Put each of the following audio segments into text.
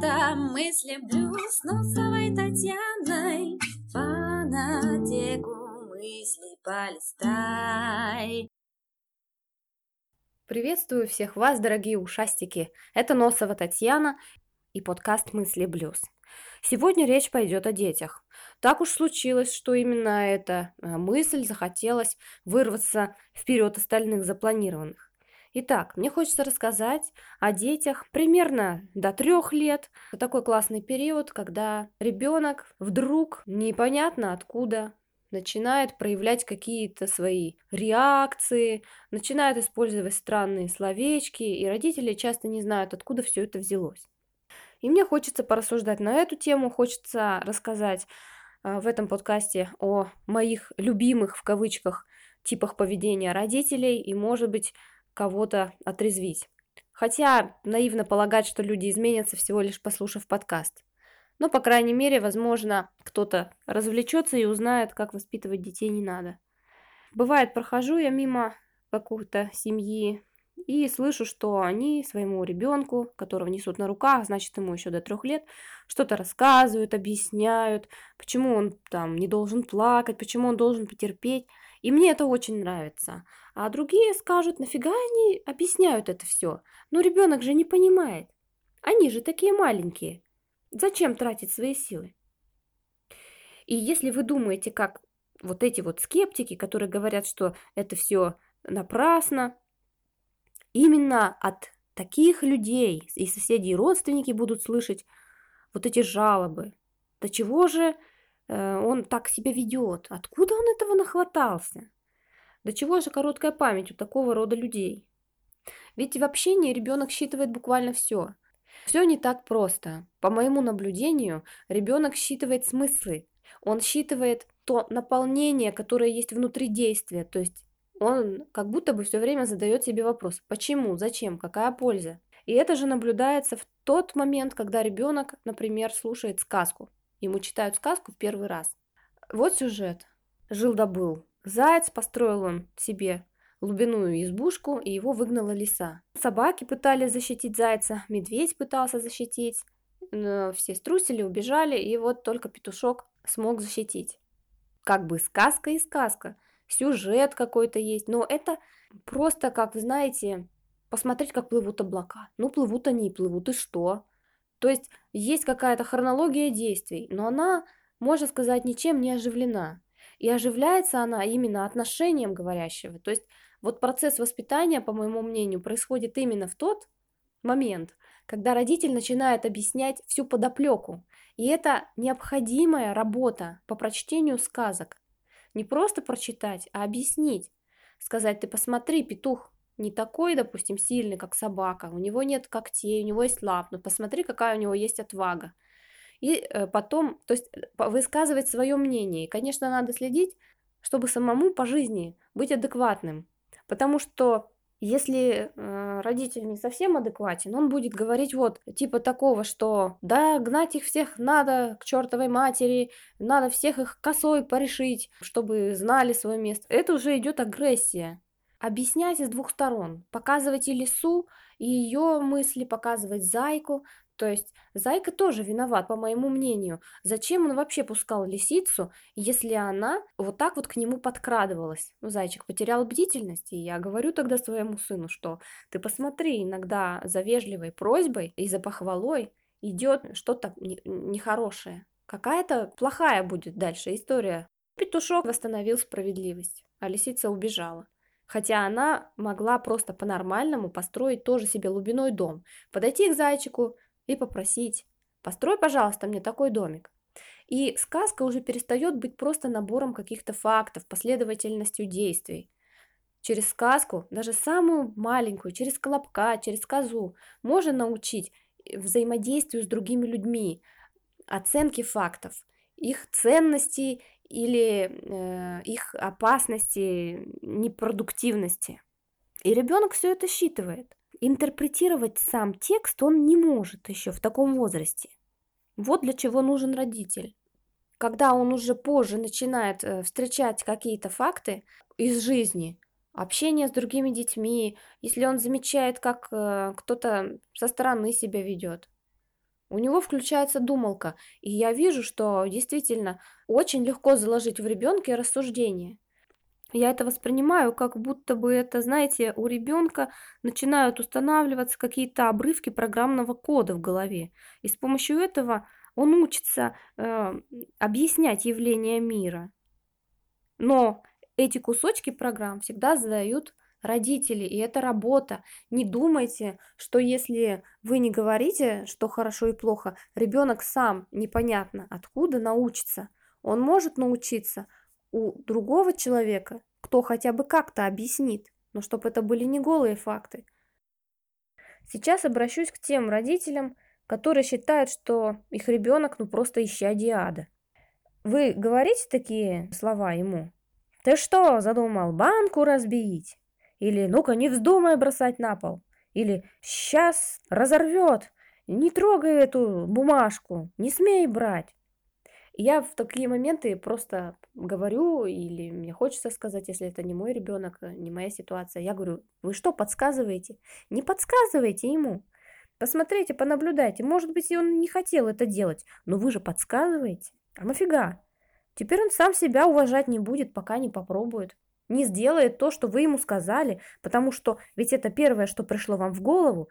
Это мысли блюз Носовой Татьяной Фанатеку мысли полистай Приветствую всех вас, дорогие ушастики! Это Носова Татьяна и подкаст «Мысли Блюз». Сегодня речь пойдет о детях. Так уж случилось, что именно эта э, мысль захотелось вырваться вперед остальных запланированных. Итак, мне хочется рассказать о детях примерно до трех лет. Это такой классный период, когда ребенок вдруг непонятно откуда начинает проявлять какие-то свои реакции, начинает использовать странные словечки, и родители часто не знают, откуда все это взялось. И мне хочется порассуждать на эту тему, хочется рассказать а, в этом подкасте о моих любимых в кавычках типах поведения родителей и, может быть, кого-то отрезвить. Хотя наивно полагать, что люди изменятся, всего лишь послушав подкаст. Но, по крайней мере, возможно, кто-то развлечется и узнает, как воспитывать детей не надо. Бывает, прохожу я мимо какой-то семьи и слышу, что они своему ребенку, которого несут на руках, значит, ему еще до трех лет, что-то рассказывают, объясняют, почему он там не должен плакать, почему он должен потерпеть. И мне это очень нравится. А другие скажут, нафига они объясняют это все? Ну, ребенок же не понимает. Они же такие маленькие. Зачем тратить свои силы? И если вы думаете, как вот эти вот скептики, которые говорят, что это все напрасно, именно от таких людей и соседей, и родственники будут слышать вот эти жалобы. До чего же э, он так себя ведет? Откуда он этого нахватался? До чего же короткая память у такого рода людей? Ведь в общении ребенок считывает буквально все. Все не так просто. По моему наблюдению, ребенок считывает смыслы. Он считывает то наполнение, которое есть внутри действия. То есть он как будто бы все время задает себе вопрос, почему, зачем, какая польза. И это же наблюдается в тот момент, когда ребенок, например, слушает сказку. Ему читают сказку в первый раз. Вот сюжет. Жил-добыл. Заяц построил он себе глубинную избушку, и его выгнала лиса. Собаки пытались защитить зайца, медведь пытался защитить, но все струсили, убежали, и вот только петушок смог защитить. Как бы сказка и сказка, сюжет какой-то есть, но это просто, как вы знаете, посмотреть, как плывут облака. Ну, плывут они и плывут, и что? То есть есть какая-то хронология действий, но она, можно сказать, ничем не оживлена. И оживляется она именно отношением говорящего. То есть вот процесс воспитания, по моему мнению, происходит именно в тот момент, когда родитель начинает объяснять всю подоплеку. И это необходимая работа по прочтению сказок. Не просто прочитать, а объяснить. Сказать, ты посмотри, петух не такой, допустим, сильный, как собака, у него нет когтей, у него есть лап, но посмотри, какая у него есть отвага и э, потом, то есть э, высказывать свое мнение. И, конечно, надо следить, чтобы самому по жизни быть адекватным. Потому что если э, родитель не совсем адекватен, он будет говорить вот типа такого, что да, гнать их всех надо к чертовой матери, надо всех их косой порешить, чтобы знали свое место. Это уже идет агрессия. Объяснять с двух сторон. Показывать и лису, и ее мысли, показывать зайку, то есть Зайка тоже виноват, по моему мнению. Зачем он вообще пускал лисицу, если она вот так вот к нему подкрадывалась? Ну, зайчик потерял бдительность, и я говорю тогда своему сыну, что ты посмотри, иногда за вежливой просьбой и за похвалой идет что-то нехорошее. Какая-то плохая будет дальше история. Петушок восстановил справедливость, а лисица убежала. Хотя она могла просто по-нормальному построить тоже себе лубиной дом, подойти к зайчику, и попросить «построй, пожалуйста, мне такой домик». И сказка уже перестает быть просто набором каких-то фактов, последовательностью действий. Через сказку, даже самую маленькую, через колобка, через козу, можно научить взаимодействию с другими людьми, оценке фактов, их ценности или э, их опасности, непродуктивности. И ребенок все это считывает интерпретировать сам текст он не может еще в таком возрасте. Вот для чего нужен родитель. Когда он уже позже начинает э, встречать какие-то факты из жизни, общение с другими детьми, если он замечает, как э, кто-то со стороны себя ведет, у него включается думалка, и я вижу, что действительно очень легко заложить в ребенке рассуждение. Я это воспринимаю, как будто бы это, знаете, у ребенка начинают устанавливаться какие-то обрывки программного кода в голове. И с помощью этого он учится э, объяснять явления мира. Но эти кусочки программ всегда задают родители, и это работа. Не думайте, что если вы не говорите, что хорошо и плохо, ребенок сам непонятно откуда научится. Он может научиться у другого человека, кто хотя бы как-то объяснит, но чтобы это были не голые факты. Сейчас обращусь к тем родителям, которые считают, что их ребенок ну просто исчадие ада. Вы говорите такие слова ему? Ты что, задумал банку разбить? Или ну-ка не вздумай бросать на пол. Или сейчас разорвет. Не трогай эту бумажку, не смей брать. Я в такие моменты просто говорю, или мне хочется сказать, если это не мой ребенок, не моя ситуация, я говорю, вы что, подсказываете? Не подсказывайте ему. Посмотрите, понаблюдайте. Может быть, он не хотел это делать, но вы же подсказываете. А нафига? Теперь он сам себя уважать не будет, пока не попробует не сделает то, что вы ему сказали, потому что ведь это первое, что пришло вам в голову,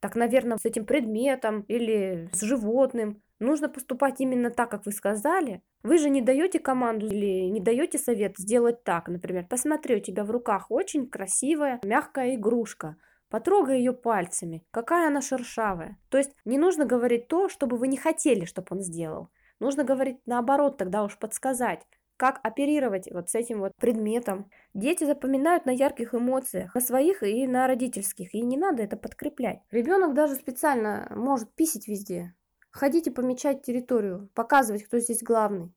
так, наверное, с этим предметом или с животным нужно поступать именно так, как вы сказали. Вы же не даете команду или не даете совет сделать так. Например, посмотри, у тебя в руках очень красивая мягкая игрушка. Потрогай ее пальцами. Какая она шершавая. То есть не нужно говорить то, чтобы вы не хотели, чтобы он сделал. Нужно говорить наоборот, тогда уж подсказать как оперировать вот с этим вот предметом. Дети запоминают на ярких эмоциях, на своих и на родительских, и не надо это подкреплять. Ребенок даже специально может писить везде. Ходить и помечать территорию, показывать, кто здесь главный.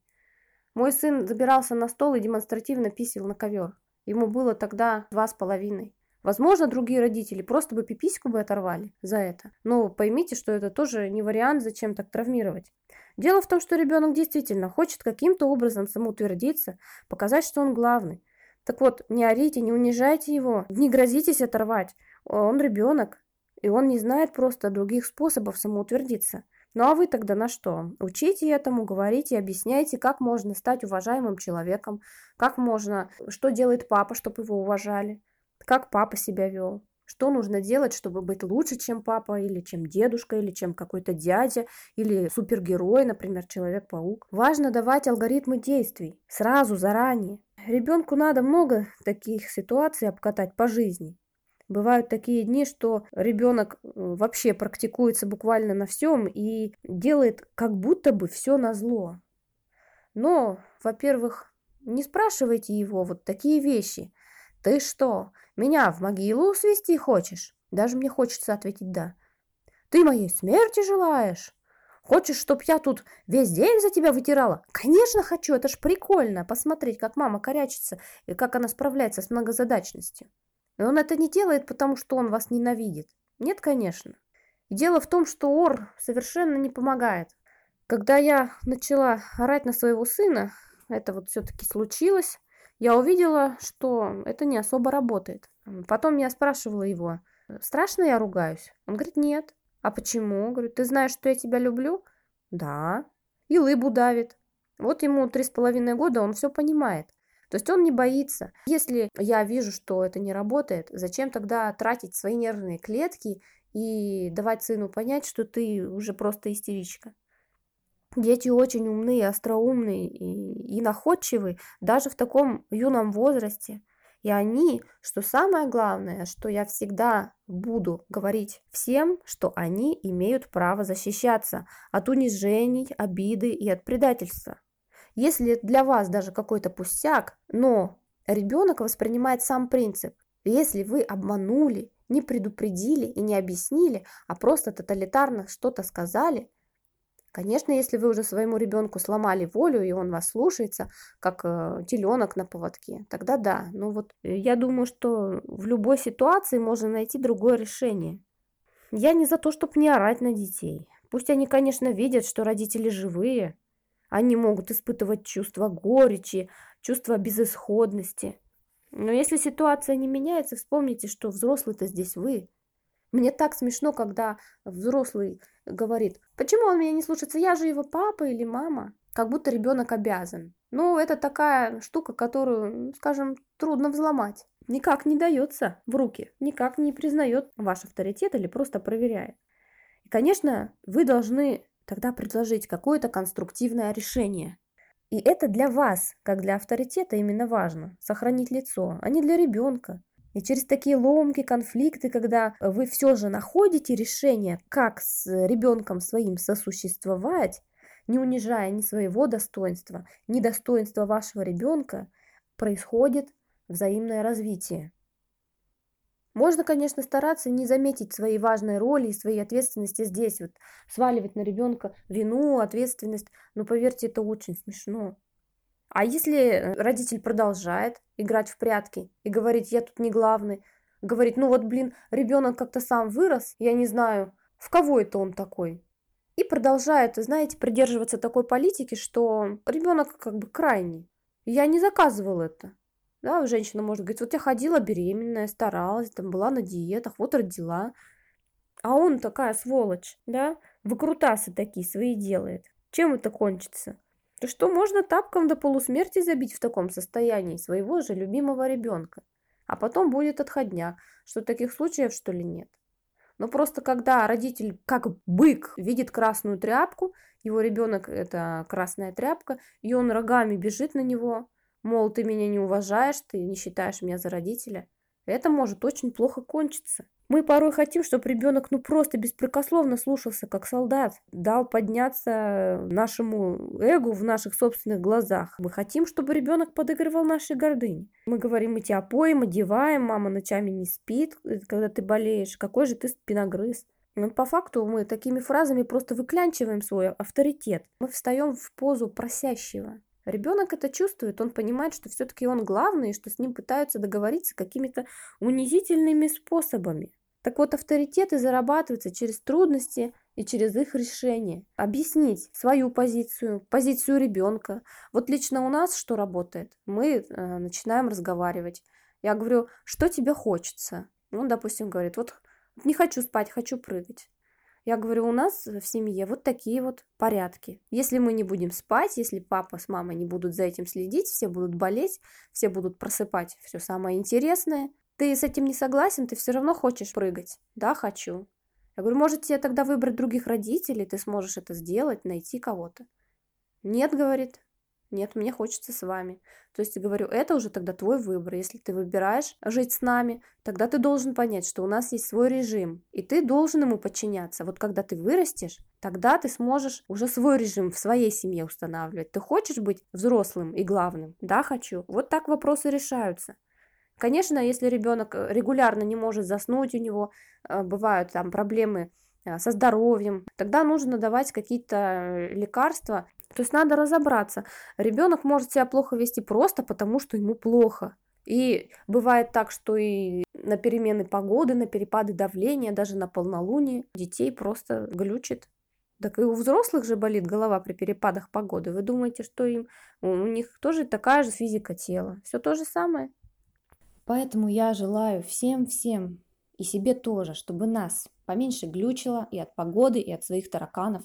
Мой сын забирался на стол и демонстративно писал на ковер. Ему было тогда два с половиной. Возможно, другие родители просто бы пипиську бы оторвали за это. Но поймите, что это тоже не вариант, зачем так травмировать. Дело в том, что ребенок действительно хочет каким-то образом самоутвердиться, показать, что он главный. Так вот, не орите, не унижайте его, не грозитесь оторвать. Он ребенок, и он не знает просто других способов самоутвердиться. Ну а вы тогда на что? Учите этому, говорите, объясняйте, как можно стать уважаемым человеком, как можно, что делает папа, чтобы его уважали как папа себя вел, что нужно делать, чтобы быть лучше, чем папа, или чем дедушка, или чем какой-то дядя, или супергерой, например, Человек-паук. Важно давать алгоритмы действий сразу, заранее. Ребенку надо много таких ситуаций обкатать по жизни. Бывают такие дни, что ребенок э, вообще практикуется буквально на всем и делает как будто бы все на зло. Но, во-первых, не спрашивайте его вот такие вещи. Ты что, меня в могилу свести хочешь? Даже мне хочется ответить «да». Ты моей смерти желаешь? Хочешь, чтоб я тут весь день за тебя вытирала? Конечно хочу, это ж прикольно, посмотреть, как мама корячится и как она справляется с многозадачностью. И он это не делает, потому что он вас ненавидит. Нет, конечно. Дело в том, что Ор совершенно не помогает. Когда я начала орать на своего сына, это вот все-таки случилось, я увидела, что это не особо работает. Потом я спрашивала его, страшно я ругаюсь? Он говорит, нет. А почему? Говорю, ты знаешь, что я тебя люблю? Да. И лыбу давит. Вот ему три с половиной года, он все понимает. То есть он не боится. Если я вижу, что это не работает, зачем тогда тратить свои нервные клетки и давать сыну понять, что ты уже просто истеричка? Дети очень умные, остроумные и, и находчивые, даже в таком юном возрасте. И они, что самое главное, что я всегда буду говорить всем, что они имеют право защищаться от унижений, обиды и от предательства. Если для вас даже какой-то пустяк, но ребенок воспринимает сам принцип. Если вы обманули, не предупредили и не объяснили, а просто тоталитарно что-то сказали, Конечно, если вы уже своему ребенку сломали волю, и он вас слушается, как э, теленок на поводке, тогда да. Но вот э, я думаю, что в любой ситуации можно найти другое решение. Я не за то, чтобы не орать на детей. Пусть они, конечно, видят, что родители живые. Они могут испытывать чувство горечи, чувство безысходности. Но если ситуация не меняется, вспомните, что взрослый-то здесь вы. Мне так смешно, когда взрослый говорит, почему он меня не слушается, я же его папа или мама. Как будто ребенок обязан. Ну, это такая штука, которую, скажем, трудно взломать. Никак не дается в руки, никак не признает ваш авторитет или просто проверяет. И, конечно, вы должны тогда предложить какое-то конструктивное решение. И это для вас, как для авторитета, именно важно. Сохранить лицо, а не для ребенка. И через такие ломки, конфликты, когда вы все же находите решение, как с ребенком своим сосуществовать, не унижая ни своего достоинства, ни достоинства вашего ребенка, происходит взаимное развитие. Можно, конечно, стараться не заметить свои важные роли и свои ответственности здесь, вот сваливать на ребенка вину, ответственность, но поверьте, это очень смешно. А если родитель продолжает играть в прятки и говорить, я тут не главный, говорить, ну вот, блин, ребенок как-то сам вырос, я не знаю, в кого это он такой, и продолжает, знаете, придерживаться такой политики, что ребенок как бы крайний. Я не заказывал это. Да, женщина может говорить, вот я ходила беременная, старалась, там была на диетах, вот родила. А он такая сволочь, да, выкрутасы такие свои делает. Чем это кончится? То что можно тапком до полусмерти забить в таком состоянии своего же любимого ребенка. А потом будет отходняк, что таких случаев что ли нет. Но просто когда родитель как бык видит красную тряпку, его ребенок это красная тряпка, и он рогами бежит на него, Мол, ты меня не уважаешь, ты не считаешь меня за родителя. Это может очень плохо кончиться. Мы порой хотим, чтобы ребенок ну просто беспрекословно слушался, как солдат, дал подняться нашему эго в наших собственных глазах. Мы хотим, чтобы ребенок подыгрывал нашей гордыне. Мы говорим, мы тебя поем, одеваем, мама ночами не спит, э, когда ты болеешь. Какой же ты спиногрыз? Но по факту мы такими фразами просто выклянчиваем свой авторитет. Мы встаем в позу просящего. Ребенок это чувствует, он понимает, что все-таки он главный, и что с ним пытаются договориться какими-то унизительными способами. Так вот, авторитеты зарабатываются через трудности и через их решение. Объяснить свою позицию, позицию ребенка. Вот лично у нас что работает? Мы э, начинаем разговаривать. Я говорю, что тебе хочется? Он, допустим, говорит, вот не хочу спать, хочу прыгать. Я говорю, у нас в семье вот такие вот порядки. Если мы не будем спать, если папа с мамой не будут за этим следить, все будут болеть, все будут просыпать все самое интересное. Ты с этим не согласен, ты все равно хочешь прыгать. Да, хочу. Я говорю, может тебе тогда выбрать других родителей, ты сможешь это сделать, найти кого-то. Нет, говорит, нет, мне хочется с вами. То есть, говорю, это уже тогда твой выбор. Если ты выбираешь жить с нами, тогда ты должен понять, что у нас есть свой режим, и ты должен ему подчиняться. Вот когда ты вырастешь, тогда ты сможешь уже свой режим в своей семье устанавливать. Ты хочешь быть взрослым и главным? Да, хочу. Вот так вопросы решаются. Конечно, если ребенок регулярно не может заснуть, у него э, бывают там проблемы э, со здоровьем, тогда нужно давать какие-то э, лекарства, то есть надо разобраться. Ребенок может себя плохо вести просто потому, что ему плохо. И бывает так, что и на перемены погоды, на перепады давления, даже на полнолуние детей просто глючит. Так и у взрослых же болит голова при перепадах погоды. Вы думаете, что им у них тоже такая же физика тела? Все то же самое. Поэтому я желаю всем-всем и себе тоже, чтобы нас поменьше глючило и от погоды, и от своих тараканов.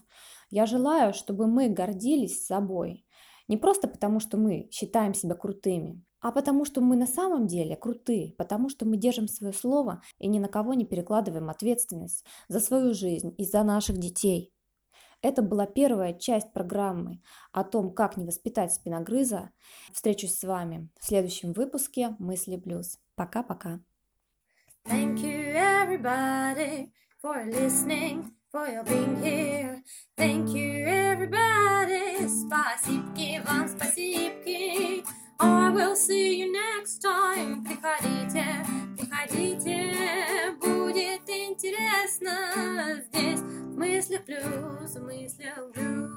Я желаю, чтобы мы гордились собой. Не просто потому, что мы считаем себя крутыми, а потому что мы на самом деле крутые, потому что мы держим свое слово и ни на кого не перекладываем ответственность за свою жизнь и за наших детей. Это была первая часть программы о том, как не воспитать спиногрыза. Встречусь с вами в следующем выпуске «Мысли Блюз». Пока-пока. Thank you, everybody, for listening, for your being here. Thank you, everybody. Спасибки вам, спасибки. I will see you next time. Приходите, приходите, будет интересно здесь. В мыслях плюс, в мыслях плюс.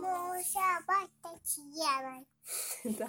Муся, Да.